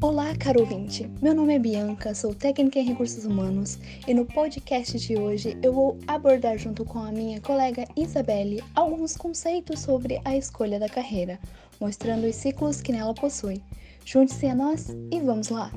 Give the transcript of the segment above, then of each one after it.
Olá, caro ouvinte! Meu nome é Bianca, sou técnica em recursos humanos e no podcast de hoje eu vou abordar junto com a minha colega Isabelle alguns conceitos sobre a escolha da carreira, mostrando os ciclos que nela possui. Junte-se a nós e vamos lá!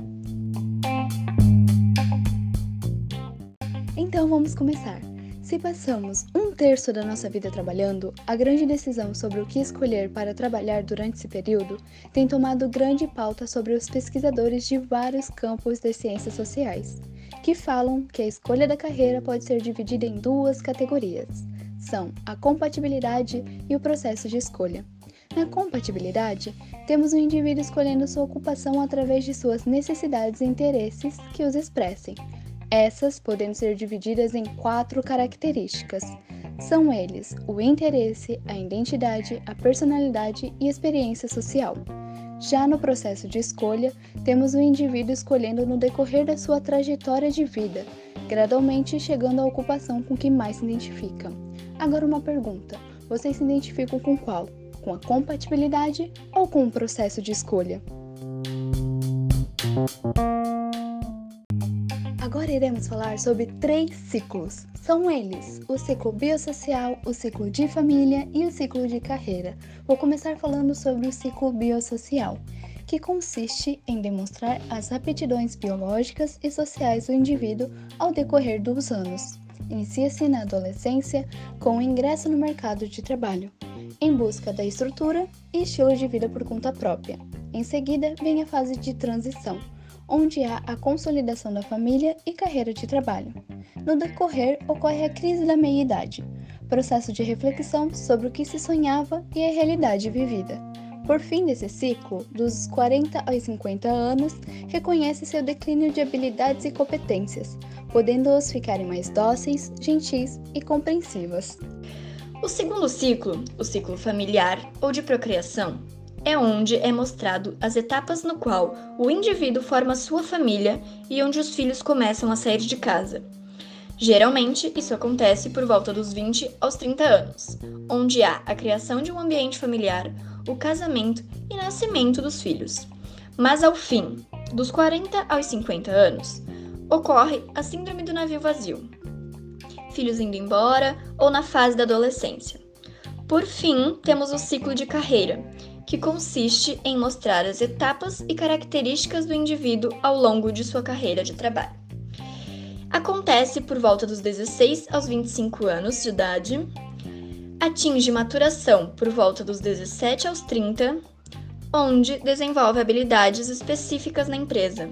Então vamos começar. Se passamos um terço da nossa vida trabalhando, a grande decisão sobre o que escolher para trabalhar durante esse período tem tomado grande pauta sobre os pesquisadores de vários campos das ciências sociais, que falam que a escolha da carreira pode ser dividida em duas categorias: são a compatibilidade e o processo de escolha. Na compatibilidade, temos o indivíduo escolhendo sua ocupação através de suas necessidades e interesses que os expressem, essas podendo ser divididas em quatro características. São eles o interesse, a identidade, a personalidade e experiência social. Já no processo de escolha, temos o indivíduo escolhendo no decorrer da sua trajetória de vida, gradualmente chegando à ocupação com que mais se identifica. Agora uma pergunta: vocês se identificam com qual? Com a compatibilidade ou com o processo de escolha? Iremos falar sobre três ciclos. São eles: o ciclo biosocial, o ciclo de família e o ciclo de carreira. Vou começar falando sobre o ciclo biosocial, que consiste em demonstrar as aptidões biológicas e sociais do indivíduo ao decorrer dos anos. Inicia-se na adolescência com o ingresso no mercado de trabalho, em busca da estrutura e estilo de vida por conta própria. Em seguida, vem a fase de transição onde há a consolidação da família e carreira de trabalho. No decorrer, ocorre a crise da meia-idade, processo de reflexão sobre o que se sonhava e a realidade vivida. Por fim desse ciclo, dos 40 aos 50 anos, reconhece seu declínio de habilidades e competências, podendo-os ficarem mais dóceis, gentis e compreensivas. O segundo ciclo, o ciclo familiar ou de procriação, é onde é mostrado as etapas no qual o indivíduo forma sua família e onde os filhos começam a sair de casa. Geralmente, isso acontece por volta dos 20 aos 30 anos, onde há a criação de um ambiente familiar, o casamento e nascimento dos filhos. Mas ao fim, dos 40 aos 50 anos, ocorre a síndrome do navio vazio. Filhos indo embora ou na fase da adolescência. Por fim, temos o ciclo de carreira, que consiste em mostrar as etapas e características do indivíduo ao longo de sua carreira de trabalho. Acontece por volta dos 16 aos 25 anos de idade, atinge maturação por volta dos 17 aos 30, onde desenvolve habilidades específicas na empresa.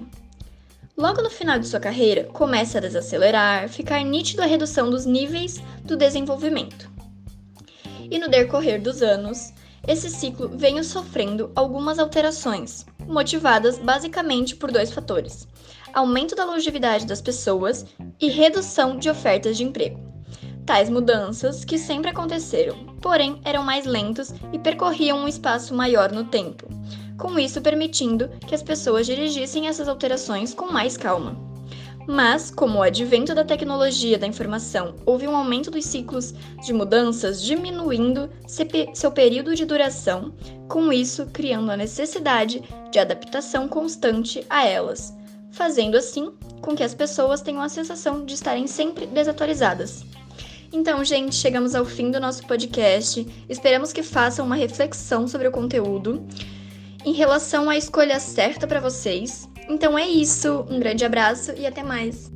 Logo no final de sua carreira, começa a desacelerar, ficar nítido a redução dos níveis do desenvolvimento. E no decorrer dos anos, esse ciclo vem sofrendo algumas alterações, motivadas basicamente por dois fatores: aumento da longevidade das pessoas e redução de ofertas de emprego. Tais mudanças, que sempre aconteceram, porém eram mais lentos e percorriam um espaço maior no tempo, com isso permitindo que as pessoas dirigissem essas alterações com mais calma. Mas, como o advento da tecnologia da informação houve um aumento dos ciclos de mudanças, diminuindo seu período de duração, com isso criando a necessidade de adaptação constante a elas, fazendo assim com que as pessoas tenham a sensação de estarem sempre desatualizadas. Então, gente, chegamos ao fim do nosso podcast. Esperamos que façam uma reflexão sobre o conteúdo em relação à escolha certa para vocês então é isso, um grande abraço e até mais!